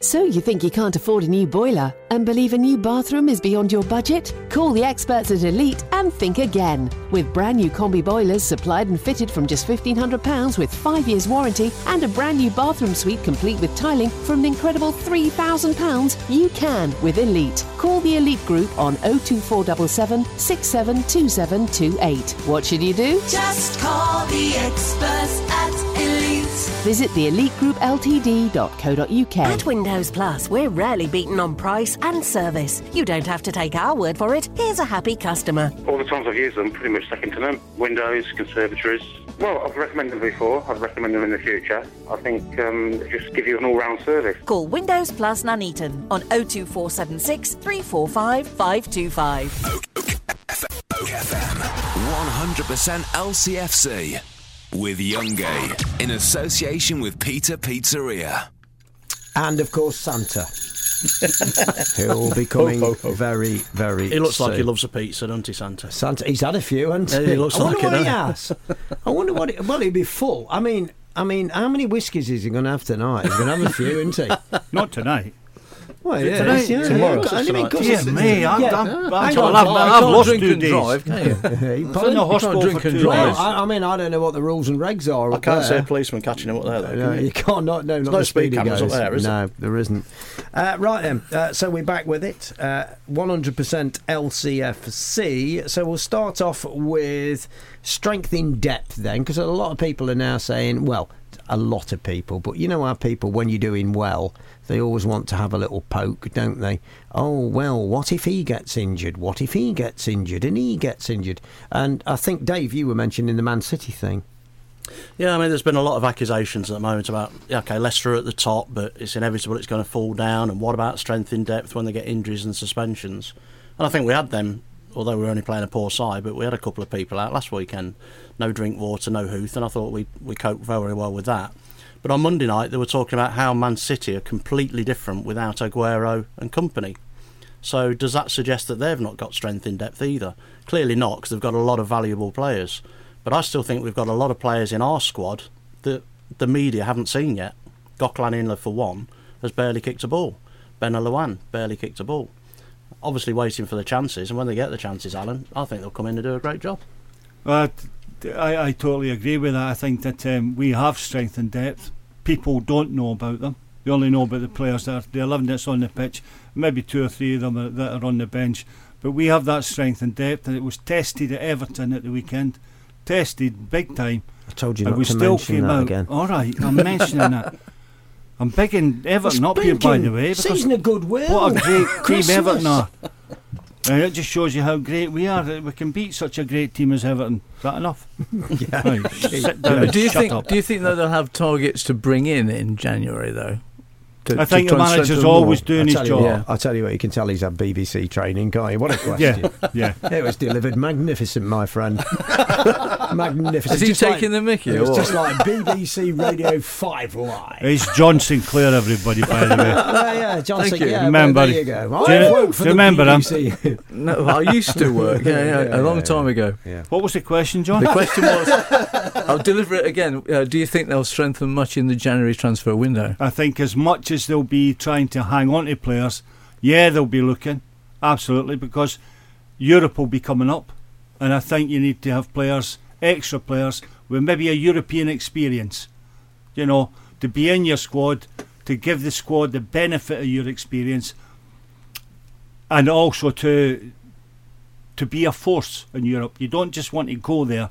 So you think you can't afford a new boiler and believe a new bathroom is beyond your budget? Call the experts at Elite and think again. With brand new combi boilers supplied and fitted from just £1,500 with 5 years warranty and a brand new bathroom suite complete with tiling from an incredible £3,000, you can with Elite. Call the Elite Group on 02477 672728. What should you do? Just call the experts at Elite. Visit the elite theelitegroupLtd.co.uk. At Windows Plus, we're rarely beaten on price and service. You don't have to take our word for it. Here's a happy customer. All the times I've used them, pretty much second to none. Windows, conservatories. Well, I've recommended them before. I'd recommend them in the future. I think um, they just give you an all-round service. Call Windows Plus Nuneaton on 02476 345 525. Oak FM. 100% LCFC. With Youngie. In association with Peter Pizzeria. And of course, Santa. He'll be coming Ho, ho, ho. very, very. He looks like he loves a pizza, doesn't he, Santa? Santa. He's had a few, hasn't Yeah, he? he looks I wonder like what he doesn't has. I wonder what. It, well, he'd be full. I mean, I mean, how many whiskies is he going to have tonight? He's going to have a few, isn't he? Not tonight. Well, yeah, tonight? yeah, Tomorrow. yeah. I mean, 'cause Dear me, I'm- yeah. I'm- Hang I'm- on, I've- I've I can't lost drink two and days. drive, can you? I'm in Pardon? the hospital drink for and two drive. days. I, I mean, I don't know what the rules and regs are. I up can't see there. a policeman catching him up there, though. No, can you can't. Not no, not no the speed speedy cameras up goes. there, is there? no, there isn't. Uh, right then, uh, so we're back with it. Uh, 100% LCFC. So we'll start off with strength in depth then, because a lot of people are now saying, well, a lot of people, but you know how people, when you're doing well, they always want to have a little poke, don't they? Oh, well, what if he gets injured? What if he gets injured and he gets injured? And I think, Dave, you were mentioning the Man City thing. Yeah, I mean, there's been a lot of accusations at the moment about, okay, Leicester at the top, but it's inevitable it's going to fall down. And what about strength in depth when they get injuries and suspensions? And I think we had them, although we were only playing a poor side, but we had a couple of people out last weekend. No Drinkwater, no Huth, and I thought we, we coped very well with that. But on Monday night, they were talking about how Man City are completely different without Aguero and company. So does that suggest that they've not got strength in depth either? Clearly not, because they've got a lot of valuable players. But I still think we've got a lot of players in our squad that the media haven't seen yet. Gökhan Inler, for one, has barely kicked a ball. Ben Alawan barely kicked a ball. Obviously, waiting for the chances, and when they get the chances, Alan, I think they'll come in and do a great job. Uh, I totally agree with that. I think that um, we have strength and depth. People don't know about them. They only know about the players that are the 11 that's on the pitch. Maybe two or three of them are, that are on the bench. But we have that strength and depth, and it was tested at Everton at the weekend. Tested big time. I told you and not we to still mention came that out. again. All right, I'm mentioning that. I'm begging Everton up here, by the way. because Season of goodwill. What a great team Christmas. Everton are. And it just shows you how great we are. That we can beat such a great team as Everton. Is that enough? Yeah. Right, sit down. do you shut think? up. Do you think that they'll have targets to bring in in January though? To- I to think the manager's always doing I'll his job. what, I'll tell you what, you can tell he's had BBC training, can't you? What a question. Yeah, yeah. It was delivered magnificent, my friend. magnificent. Is he Just taking the mickey It was just like BBC Radio 5 Live. It's John Sinclair, everybody, by the way. yeah, yeah, John Thank Sinclair, you. yeah, Remember- there you go. Do I you- worked for do you the remember him? No, I used to work. Yeah, yeah, Yeah, a long yeah, time ago. Yeah. What was the question, John? The question was, I'll deliver it again. Uh, do you think they'll strengthen much in the January transfer window? I think as much as they'll be trying to hang on to players, yeah, they'll be looking. Absolutely, because Europe will be coming up. And I think you need to have players, extra players, with maybe a European experience. You know, to be in your squad, to give the squad the benefit of your experience, and also to to be a force in Europe. You don't just want to go there,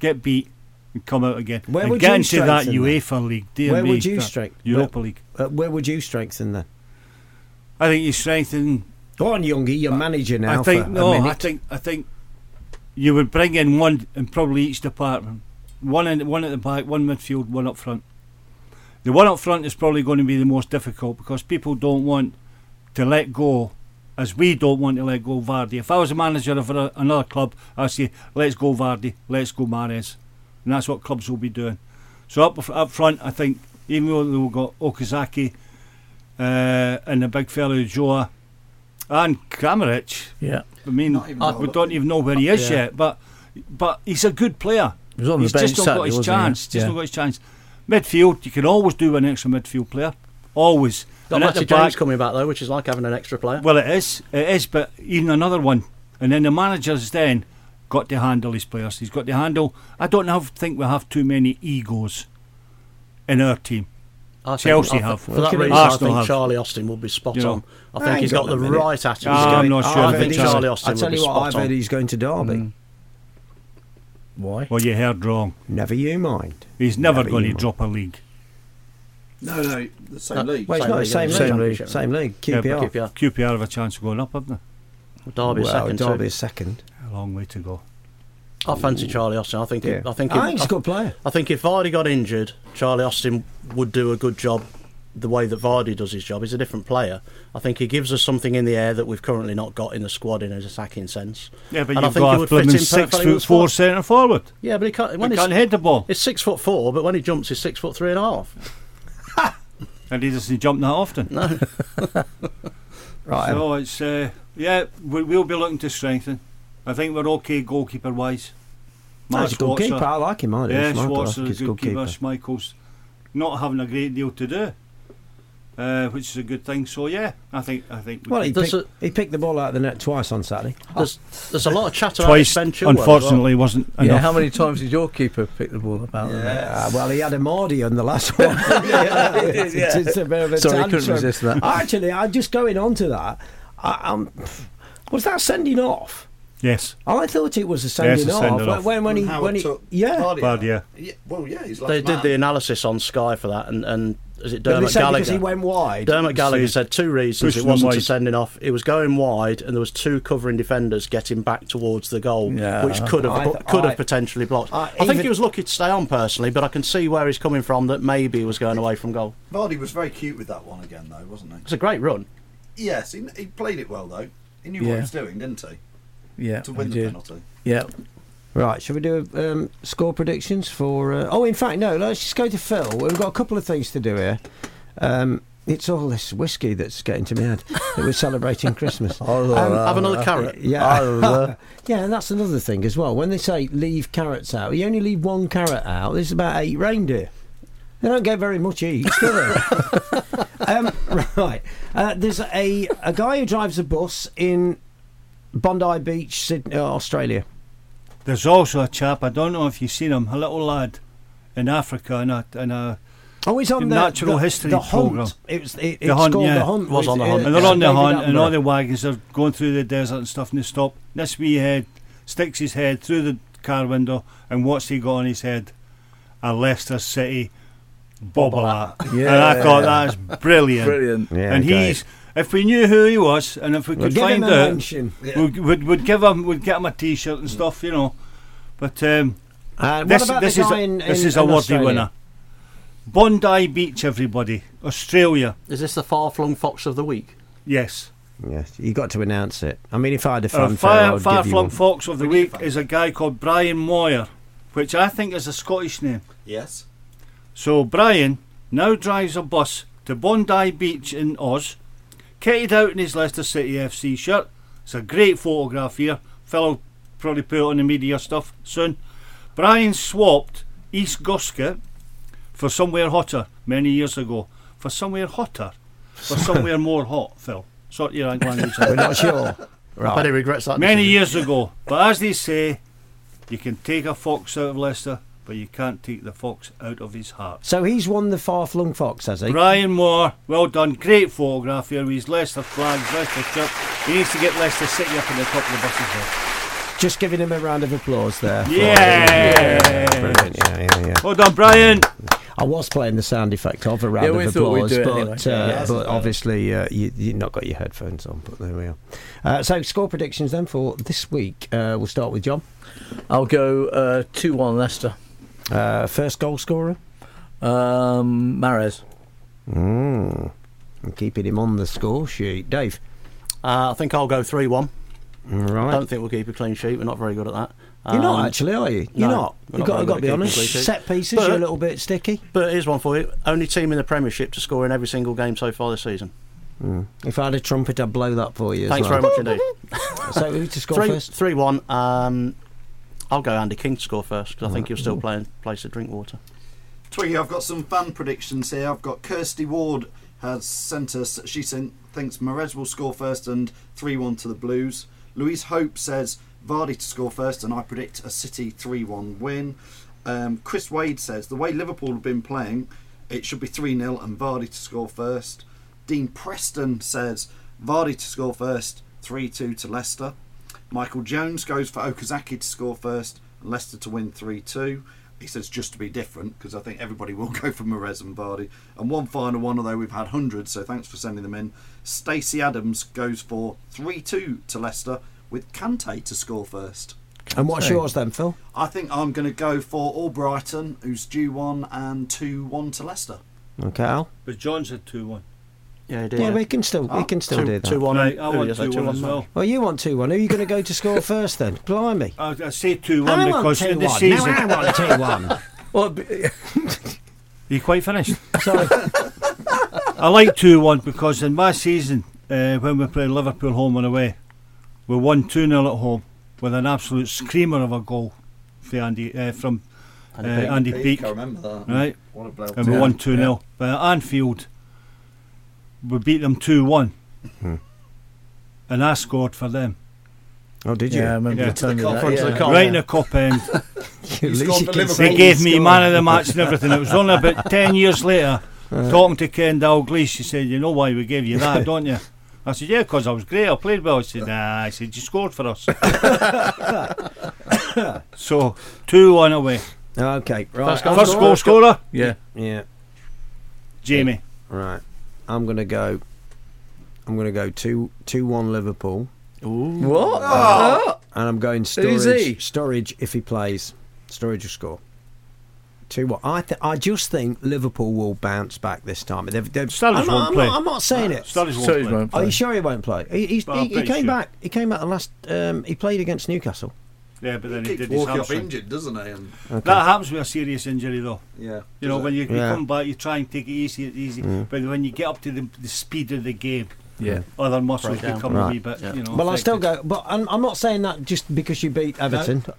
get beat, and come out again. Where and would get you into that? UEFA League. Dear Where me, would you strengthen? Europa where, League. Uh, where would you strengthen then? I think you strengthen. Go on, Youngie, you're manager now I think no. I think I think you would bring in one in probably each department. One in one at the back, one midfield, one up front. The one up front is probably going to be the most difficult because people don't want to let go, as we don't want to let go Vardy. If I was a manager of another club, I'd say let's go Vardy, let's go Mahrez, and that's what clubs will be doing. So up up front, I think even though we've got Okazaki uh, and the big fellow Ulloa and Kramaric. Yeah. I mean, we don't even know where he is Yeah. yet, but but he's a good player. He on the he's bench just not Saturday, got his wasn't chance. Just Yeah. not got his chance. Midfield, you can always do an extra midfield player, always. Got And at Matty the back- James coming back though, which is like having an extra player. well, it is, it is, but even another one, and then the manager's then got to handle his players. He's got to handle. I don't have, think we have too many egos in our team. I Chelsea I have. For that reason, Arsenal I think have. Charlie Austin will be spot You know. on. I Hang think he's got on the minute. right attitude. Ah, I'm not sure I about think Charlie. Charlie Austin I tell you what, I've on. heard he's going to Derby. Why? Well, you heard wrong. Never you mind. He's never, Never going to mind. drop a league. No, no, the same No, league. Well, it's Same not the league, same league. Same Same league. league. Yeah, QPR. QPR. QPR have a chance of going up, haven't Derby well, second. Derby second. They? A long way to go. I fancy Charlie Austin. I think. Yeah. I think. I think he's a good player. I think if Vardy got injured, Charlie Austin would do a good job. The way that Vardy does his job, he's a different player. I think he gives us something in the air that we've currently not got in the squad in his attacking sense. Yeah, but And you've think he got a would fit in six perfectly with foot four squad. centre forward. Yeah, but he can't. When He he's, can't hit the ball, It's six foot four, but when he jumps, he's six foot three and a half. and he doesn't jump that often. No. Right. So it's uh, yeah, we, we'll be looking to strengthen. I think we're okay goalkeeper wise. No, he's a good keeper. I like him. I do. Yeah, Schmeichel, Schwarzer is a a good good keeper. keeper. Schmeichel's not having a great deal to do, uh, which is a good thing. So yeah, I think I think we Well, he can- picked, he picked the ball out of the net twice on Saturday. There's, there's a lot of chatter twice. about Ben Chilwell as well. Unfortunately, wasn't Yeah, enough. how many times did your keeper pick the ball up out of the net? Uh, well, he had a Mardy on the last one. yeah, it's, Yeah. it's a bit of a Sorry, I couldn't resist that. Actually, I'm just going on to that. I, um, was that sending off? Yes, oh, I thought it was a sending a off. sending when, off. when, when he, when he, took yeah. Vardy bad. Yeah, Yeah, well, yeah, he's They last did the analysis on Sky for that, and, and is it Dermot said Gallagher? because he went wide. Dermot Gallagher See, said two reasons pushing it wasn't a sending off. It was going wide, and there was two covering defenders getting back towards the goal, Yeah. which could have I th- could I- have potentially blocked. I- I, think even- he was lucky to stay on personally, but I can see where he's coming from. That maybe he was going away from goal. Vardy was very cute with that one again, though, wasn't he? It's a great run. Yes, he, he played it well though. He knew what he was doing, didn't he? Yeah, To win the did. penalty. Yeah. Right, shall we do um, score predictions for? Uh, oh, in fact, no. Let's just go to Phil. We've got a couple of things to do here. Um, it's all this whiskey that's getting to my head. that we're celebrating Christmas. Oh, Um, Have another carrot. Yeah, yeah, and that's another thing as well. When they say leave carrots out, you only leave one carrot out. There's about eight reindeer. They don't get very much each, do they? um, right. Uh, there's a a guy who drives a bus in Bondi Beach, Sydney, uh, Australia. There's also a chap, I don't know if you've seen him, a little lad in Africa in a, in a Oh, he's on the natural the, history the program. Hunt. It was it, the it's hunt, called yeah. the Hunt. Was on the Hunt. And they're on the David hunt, and all the wagons are going through the desert and stuff, and they stop. This wee head sticks his head through the car window, and what's he got on his head? A Leicester City bobble hat. Yeah. And I thought that is brilliant. Brilliant. Yeah, and great. he's, if we knew who he was, and if we We'll could give him find out, mention. we'd, we'd, we'd give him, we'd get him a T-shirt and stuff, you know. But um, Uh, this, this is a, in, this in- is a worthy winner. Bondi Beach, everybody, Australia. Is this the far flung fox of the week? Yes. Yes, you got to announce it. I mean, if I had a Our fanfare, far, I'd far give you flung fox of the week is a guy called Brian Moyer, which I think is a Scottish name. Yes. So Brian now drives a bus to Bondi Beach in Oz, kitted out in his Leicester City FC shirt. It's a great photograph here. Fellow probably put it on the media stuff soon. Brian swapped East Goscote for somewhere hotter many years ago. For somewhere hotter, for somewhere more hot. Phil, sort your language. out. We're not sure. I bet he regrets that. Many decision. years ago. But as they say, you can take a fox out of Leicester, but you can't take the fox out of his heart. So he's won the far flung fox, has he? Brian Moore, well done. Great photograph here with his Leicester flag, Leicester shirt. He needs to get Leicester City up in the top of the buses there. Just giving him a round of applause there. for- Yeah. Brilliant. Yeah, yeah, yeah. Well done, Brian. I was playing the sound effect of a round Yeah, of applause, but, anyway. uh, Yeah, but obviously uh, you, you've not got your headphones on. But there we are. Uh, so score predictions then for this week. Uh, we'll start with John. I'll go uh, 2 1 Leicester. Uh, first goal scorer. Um, Mahrez. Mm. I'm keeping him on the score sheet. Dave. Uh, I think I'll go 3 1. Right. I don't think we'll keep a clean sheet. We're not very good at that. You're not Um, actually, are you? You're no, not. You've not got, got to be honest. keeping clean sheets. Set pieces, But- you're a little bit sticky. But here's one for you. Only team in the Premiership to score in every single game so far this season. Mm. If I had a trumpet, I'd blow that for you. as Thanks well. very much indeed. so who to score three, first? Three one. Um, I'll go Andy King to score first because I think Right. he'll still play in place of Drinkwater. Twiggy, I've got some fan predictions here. I've got Kirsty Ward has sent us. She sent, thinks Mahrez will score first and 3 1 to the Blues. Louise Hope says Vardy to score first, and I predict a City 3 1 win. Um, Chris Wade says the way Liverpool have been playing, it should be 3 0 and Vardy to score first. Dean Preston says Vardy to score first, 3 2 to Leicester. Michael Jones goes for Okazaki to score first and Leicester to win 3 2. He says just to be different because I think everybody will go for Perez and Vardy. And one final one, although we've had hundreds, so thanks for sending them in. Stacey Adams goes for 3 2 to Leicester with Kanté to score first. And what's yours then, Phil? I think I'm going to go for Albrighton, who's due one, and 2 1 to Leicester. Okay, Al. But John said 2 1. Yeah, he Yeah, we can still we can still do that. Right, I want 2 1 as well. Well, you want two one. Who are you going to go to score first then? Blimey. I, I say 2 1 I want because in the 2-1. season. No, I want 2-1. Well, you quite finished? Sorry. I like 2 1 because in my season, uh, when we played Liverpool home and away, we won 2 0 at home with an absolute screamer of a goal for Andy, uh, from uh, Andy Peake. Andy Peake, Peake. I remember that. Right? What a bloke. And we Yeah. won 2 0. But at Anfield, we beat them 2 1. Hmm. And I scored for them. Oh, did you? Yeah, I remember you telling me that. Front yeah. Kop. Right in the Kop end. At least you can say They gave me scored. man of the match and everything. It was only about 10 years later, talking to Ken Dalglish, she said, You know why we gave you that, don't you? I said, Yeah, because I was great. I played well. He said, Nah. I said, You scored for us. so, 2 1 away. Okay, right. First goal First goal scorer? Yeah. Yeah. Jamie. Right. I'm going to go. I'm going to go two two one Liverpool. What? Oh. And I'm going Sturridge. Sturridge if he plays. Sturridge will score. Two one. I th- I just think Liverpool will bounce back this time. They've, they've, Sturridge I'm, not, won't I'm, play. Not, I'm not saying it. Sturridge won't Sturridge play. won't Are you sure he won't play? He, he's, he, he came sure. back. He came out the last. Um, he played against Newcastle. Yeah, but then he Keeps did his walking up hamstring. injured, doesn't he? And Okay. That happens with a serious injury, though. yeah, You know, when you, you Yeah. come back, you try and take it easy, easy. Mm. But when you get up to the, the speed of the game, Yeah. other muscles Break down. become a Right. wee bit, Yeah. you know. Well, I still go, but I'm, I'm not saying that just because you beat Everton.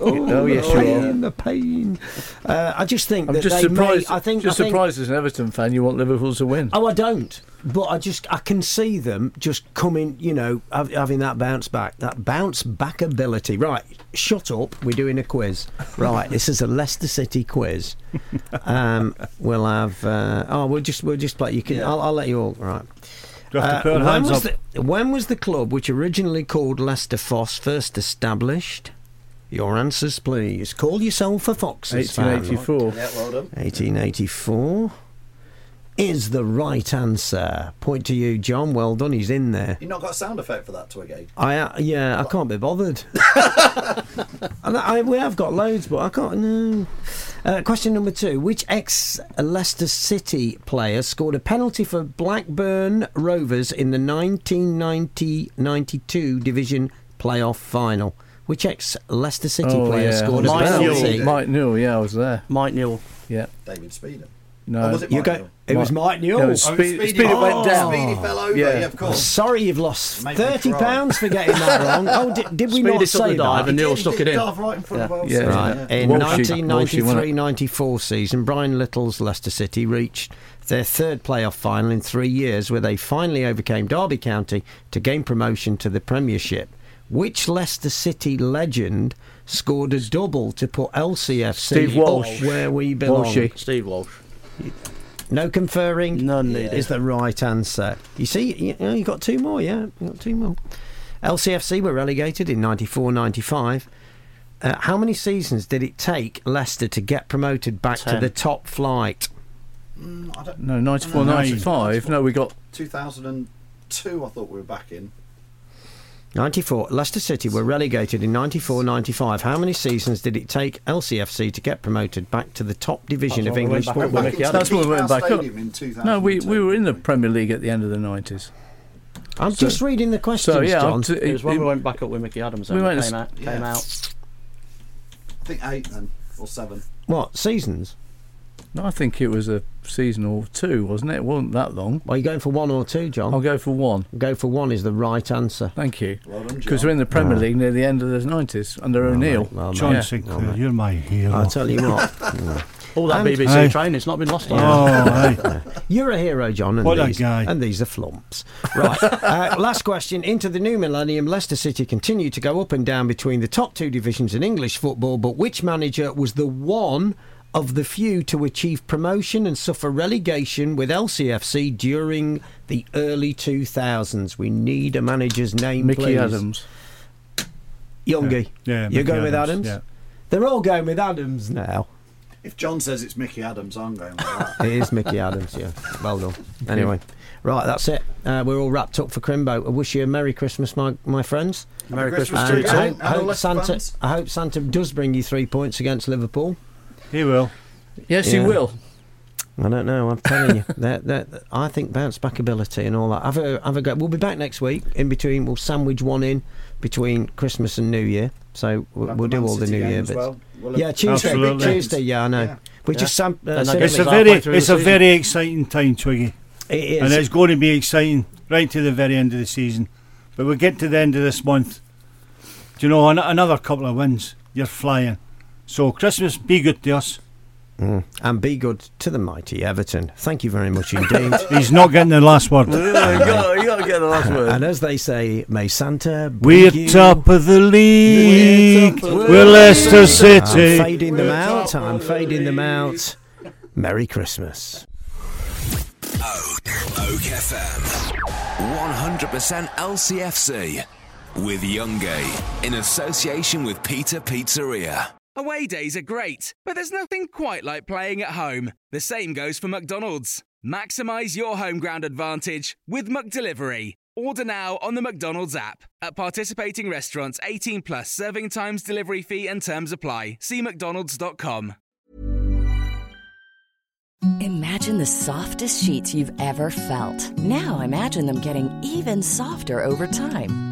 Oh, yes, you are. The pain. Uh, I just think I'm that just they surprised. May, I think. just I think, surprised as an Everton fan, you want Liverpool to win. Oh, I don't. But I just I can see them just coming, you know, hav- having that bounce back, that bounce back ability. Right, shut up. We're doing a quiz. Right, this is a Leicester City quiz. Um, we'll have. Uh, oh, we'll just we'll just play. You can. I'll, I'll let you all. Right. Do have to Uh, put our when hands was up? The, when was the club which originally called Leicester Fosse first established? Your answers, please. Call yourself a Foxes fan. 1884. Yeah, well done. 1884 is the right answer. Point to you, John. Well done. He's in there. You've not got a sound effect for that, Twiggy. I uh, yeah, I can't be bothered. And I, we have got loads, but I can't. No. Uh, question number two: Which ex Leicester City player scored a penalty for Blackburn Rovers in the 1990-92 division playoff final? Which ex Leicester City oh, player yeah. scored a Mike penalty? Newell. Mike Newell, yeah, I was there. Mike Newell. Yeah. David Speedham. No. Or was it You Mike go. Newell? It was Mike- Mike Newell. No, it Oh, Speed, Speedy- Speedy went oh, down. Speedy fell over. Yeah. Yeah, of course. Sorry, you've lost Made thirty pounds for getting that wrong. Oh, did, did we Speedy not say the dive that? and Newell stuck it in. dive right in front Yeah. of Yeah. Wells. Right. In Walshy- Walshy won it. 1993-94 season, Brian Little's Leicester City reached their third playoff final in three years, where they finally overcame Derby County to gain promotion to the Premiership. Which Leicester City legend scored a double to put LCFC Steve Walsh. where we belong? Walshy. Steve Walsh. No conferring. None needed. Is the right answer. You see, you, know, you got two more. Yeah, you got two more. LCFC were relegated in 94-95. Uh, how many seasons did it take Leicester to get promoted back to the top flight? Mm, I don't, No, 94, No, 95. No, we got 2002, I thought we were back in. 94. Leicester City were relegated in 94-95. How many seasons did it take LCFC to get promoted back to the top division of when we English went back football? That's when we went back up. Stadium in 2002. no. We we were in the Premier League at the end of the 90s. I'm So- just reading the questions, So yeah, John. to- It was when we went back up with Mickey Adams. We went came to- out. Came out. I think eight then, or seven. what seasons? No, I think it was a season or two, wasn't it? It wasn't that long. Are you going for one or two, John? I'll go for one. Go for one is the right answer. Thank you. Because John. we're in the Premier Ah. League near the end of the 90s under O'Neill. Well, John mate. Sinclair, Well, you're my hero. I'll tell you what. All that And- BBC Aye. training's not been lost on Oh, us. You're a hero, John, and What a these guy. and these are flumps. Right. uh, last question. Into the new millennium, Leicester City continue to go up and down between the top two divisions in English football. But which manager was the one of the few to achieve promotion and suffer relegation with LCFC during the early 2000s? We need a manager's name, Mickey please. Adams. Youngie. Yeah, You're Mickey going with Adams, Adams. yeah. They're all going with Adams now. If John says it's Mickey Adams, I'm going with that. It is Mickey Adams, yeah. Well done. Anyway, right, that's it. Uh, we're all wrapped up for Crimbo. I wish you a Merry Christmas, my, my friends. Merry Christmas Christmas to to you you I too. hope, I hope Santa, fans. I hope Santa does bring you three points against Liverpool. He will. Yes, Yeah. he will. I don't know. I'm telling you. that, that, I think bounce back ability and all that. Have a, have a go. We'll be back next week. In between, we'll sandwich one in between Christmas and New Year. So we'll, have we'll do all the New Year bits. well. We'll Yeah, Tuesday. Absolutely. Tuesday. Yeah, I know. Yeah. We just sam- uh, Then I simply- guess It's a very, it's a season. very exciting time, Twiggy, it is. and it's going to be exciting right to the very end of the season. But we get to the end of this month. Do you know an- another couple of wins? You're flying. So Christmas, be good to us. Mm. And be good to the mighty Everton. Thank you very much indeed. He's not getting the last word. you got you got to get the last word. and as they say, may Santa bring We're you... top of the league. We're Leicester I'm City. fading them out. I'm fading them out. Merry Christmas. Oak FM. 100% LCFC. With Youngie. In association with Peter Pizzeria. Away days are great, but there's nothing quite like playing at home. The same goes for McDonald's. Maximise your home ground advantage with McDelivery. Order now on the McDonald's app. At participating restaurants, 18 plus serving times, delivery fee, and terms apply. See McDonald's.com. Imagine the softest sheets you've ever felt. Now imagine them getting even softer over time.